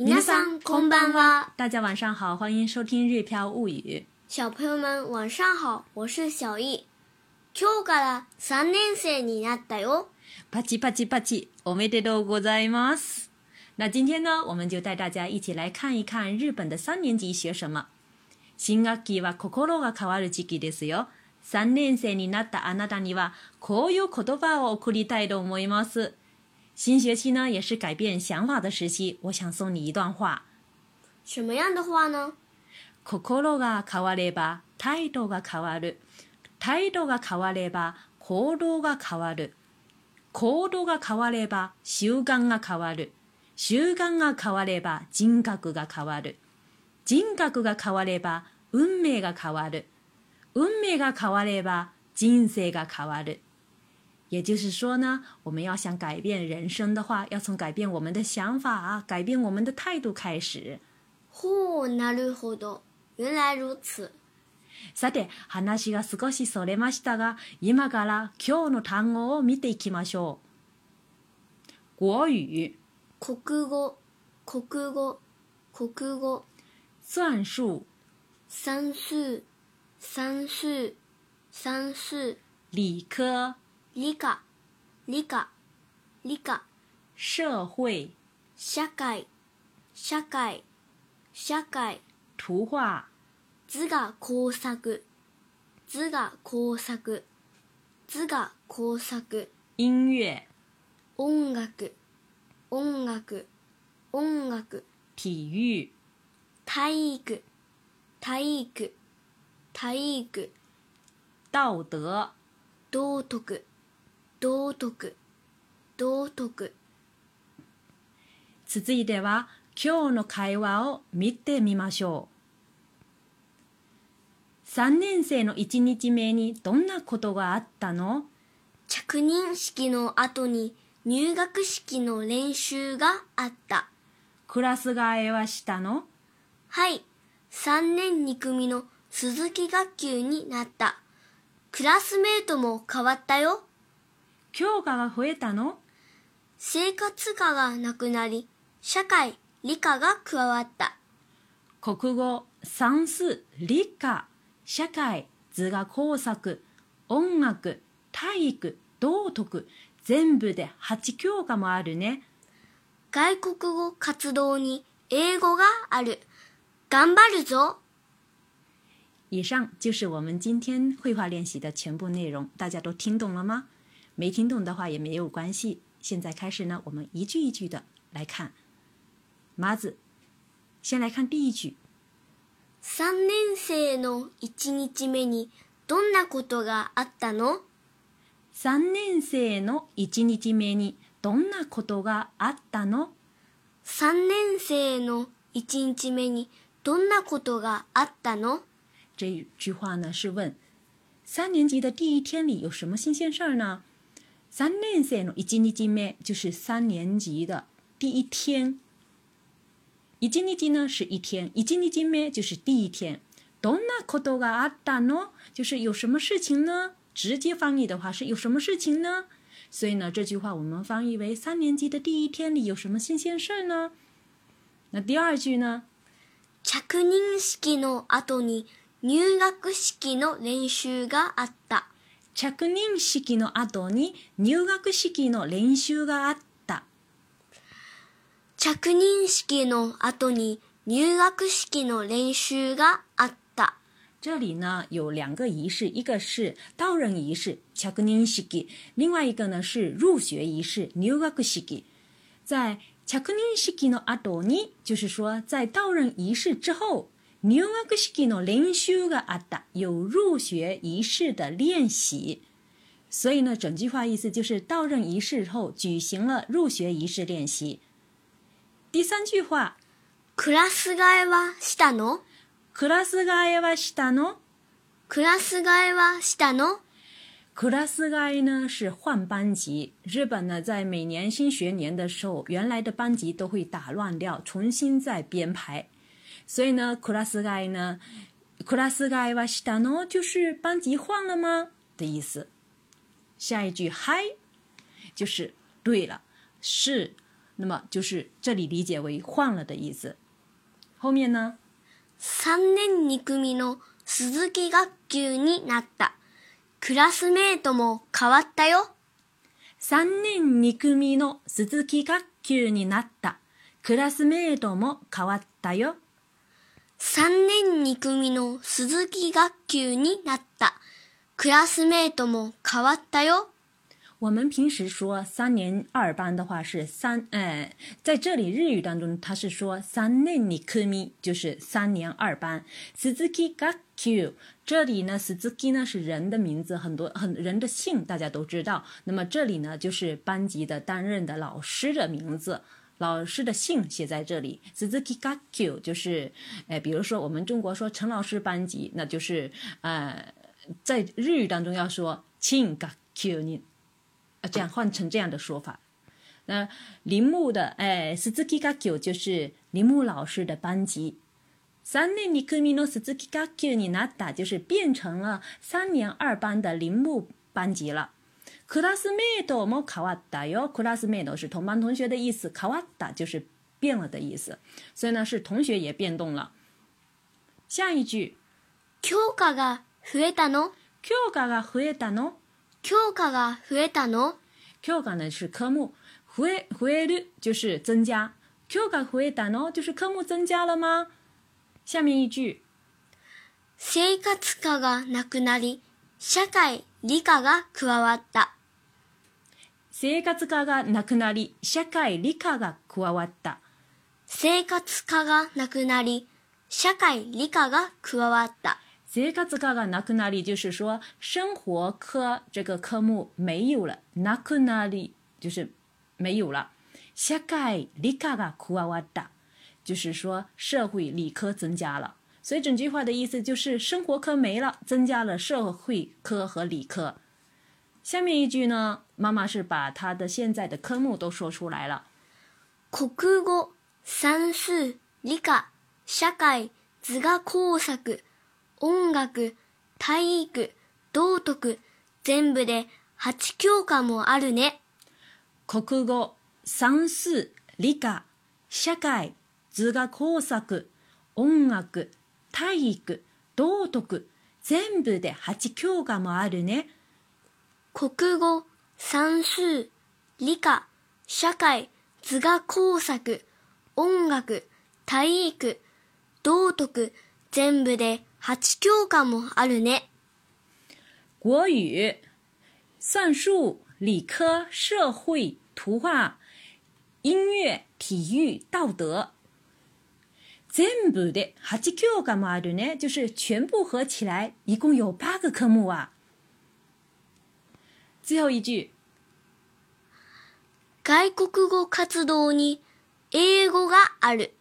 皆さんこんばんは。大家晚上好，欢迎收听《日飘物语》。小朋友们晚上好，我是小易。今日から三年生になったよ。パチパチパチ，おめでとうございます。那今天呢，我们就带大家一起来看一看日本的三年级学什么。新学期は心が変わる時期ですよ。三年生になったあなたにはこういう言葉を送りたいと思います。 新学期呢，也是改变想法的时期。我想送你一段话：什么样的话呢？心が変われば態度が変わる。態度が変われば行動が変わる。行動が変われば習慣が変わる。習慣が変われば人格が変わる。人格が変われば運命が変わる。運命が変われば人生が変わる。 也就是说呢，我们要想改变人生的话，要从改变我们的想法啊，改变我们的态度开始。ほう、なるほど。原来如此。さて、話が少しそれましたが、今から今日の単語を見ていきましょう。国語、国語、国語、国語、算数、算数、算数、算数、理科、 理科、理科、理科、社会、社会、社会、社会、图画、図画工作、図画工作、図画工作、音乐、音楽、音楽、音楽、体育、体育、体育、体育、道德、道徳、道徳、道徳。続いては今日の会話を見てみましょう。3年生の1日目にどんなことがあったの？着任式の後に入学式の練習があった。クラス替えはしたの？はい。3年2組の鈴木学級になった。クラスメートも変わったよ。教科が増えたの？生活科がなくなり、社会、理科が加わった。国語、算数、理科、社会、図画工作、音楽、体育、道徳、全部で8教科もあるね。外国語活動に英語がある。頑張るぞ。以上就是我们今天绘画练习的全部内容，大家都听懂了吗？没听懂的话也没有关系。现在开始呢，我们一句一句的来看。まず，先来看第一句。 3年生の1日目にどんなことがあったの3年生の1日目にどんなことがあったの ?3 年生の1日目にどんなことがあったの这句话呢是问三年级的第一天里有什么新鲜事儿呢？ 三年生の一日目就是三年级的第一天。一日呢是一天，一日目就是第一天。どんなことがあったの？就是有什么事情呢？直接翻译的话是有什么事情呢？所以呢，这句话我们翻译为三年级的第一天里有什么新鲜事儿呢？那第二句呢？着任式の後に入学式の練習があった。 着任式の後に入学式の練習があった。着任式の後に入学式の練習があった。这里呢有两个仪式，一个是到任仪式着任式，另外一个呢是入学仪式入学式。在着任式の後に，就是说在到任仪式之后，入学式の練習があった，有入学仪式的练习。所以呢，整句话意思就是到任仪式后举行了入学仪式练习。第三句话，クラス替えはしたのクラス替えはしたの？クラス替えはしたのクラス替え呢是换班级。日本呢在每年新学年的时候，原来的班级都会打乱掉，重新再编排。 所以呢，クラス替え呢，クラス替えはしたの？就是班级换了吗？的意思。下一句はい就是对了，是。那么就是这里理解为换了的意思。后面呢？3年2組の鈴木学級になった。クラスメートも変わったよ。3年2組の鈴木学級になった。クラスメートも変わったよ。3年2組の鈴木学級になった。クラスメートも変わったよ。我们平时说三年二班的话是三，呃，在这里日语当中它是说三年二組，就是三年二班。Suzuki Gakyu，这里呢，Suzuki 呢是人的名字，很多很人的姓大家都知道。那么这里呢就是班级的担任的老师的名字。 老师的姓写在这里，Suzuki Gakyu 就是，呃，比如说我们中国说陈老师班级，那就是呃，在日语当中要说庆 Gakyu 你。啊，这样换成这样的说法。那铃木的哎，Suzuki Gakyu 就是铃木老师的班级。三年二組の Suzuki Gakyu になった，就是变成了三年二班的铃木班级了。 クラスメートも変わったよ。クラスメート是同班同学的意思，変わった就是变了的意思，所以呢是同学也变动了。下一句，教科が増えたの？教科が増えたの？教科が増えたの？教科呢是科目，増え増える就是增加。教科増えたの？就是科目增加了吗？下面一句，生活科がなくなり、社会、理科が加わった。生活科がなくなり、社会理科が加わった。生活科がなくなり、社会、理科が加わった。生活科がなくなり就是说生活科这个科目没有了，なくなり就是没有了。社会理科が加わった就是说社会理科增加了。所以整句话的意思就是生活科没了，增加了社会科和理科。下面一句呢，妈妈是把她的现在的科目都说出来了。国語、算数、理科、社会、図画工作、音楽、体育、道徳、全部で8教科もあるね。国語、算数、理科、社会、図画工作、音楽、体育、道徳、全部で8教科もあるね。国語、算数、理科、社会、図画工作、音楽、体育、道徳、全部で8教科もあるね。国语、算术、理科、社会、图画、音乐、体育、道德。全部で8教科もあるね，就是全部合起来一共有八个科目啊。最后一句，外国語活動に英語がある。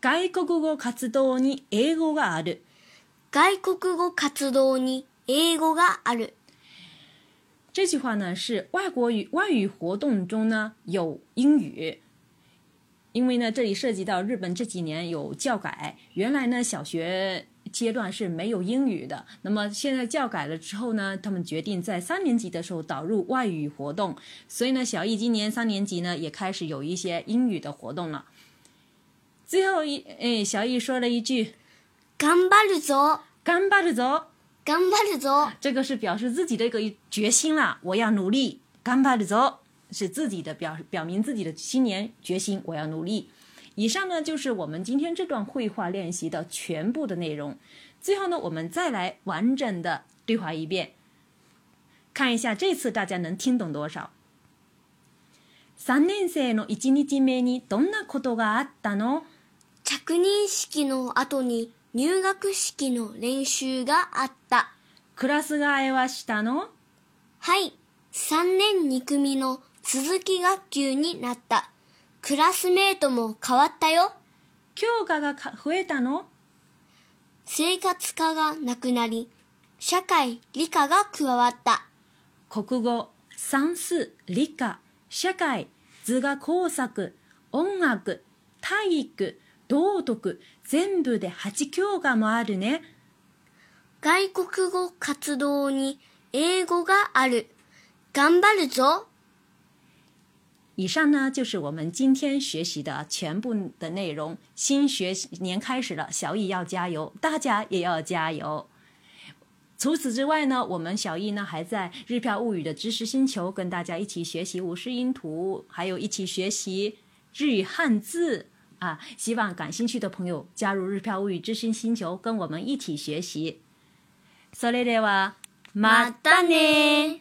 外国語活動に英語がある。外国語活動に英語がある。这句话呢是外国语外语活动中呢有英语，因为呢这里涉及到日本这几年有教改，原来呢小学 阶段是没有英语的，那么现在教改了之后呢，他们决定在三年级的时候导入外语活动，所以呢小艺今年三年级呢也开始有一些英语的活动了。最后一哎，小艺说了一句頑張るぞ“干巴着走”。頑張るぞ这个是表示自己的一个决心啦，我要努力，干巴着走，是自己的表表明自己的新年决心，我要努力。 以上呢就是我们今天这段绘画练习的全部的内容。最后呢，我们再来完整的对话一遍，看一下这次大家能听懂多少。三年生の一日目にどんなことがあったの？着任式の後に入学式の練習があった。クラス替えはしたの？はい。3年2組の鈴木学級になった。クラスメートも変わったよ。教科がか増えたの？生活科がなくなり、社会、理科が加わった。国語、算数、理科、社会、図画工作、音楽、体育、道徳、全部で8教科もあるね。外国語活動に英語がある。頑張るぞ。以上呢就是我们今天学习的全部的内容。新学年开始了，小易要加油，大家也要加油。除此之外呢，我们小易呢还在日票物语的知识星球跟大家一起学习五十音图，还有一起学习日语汉字啊。希望感兴趣的朋友加入日票物语知识星球，跟我们一起学习。それではまたね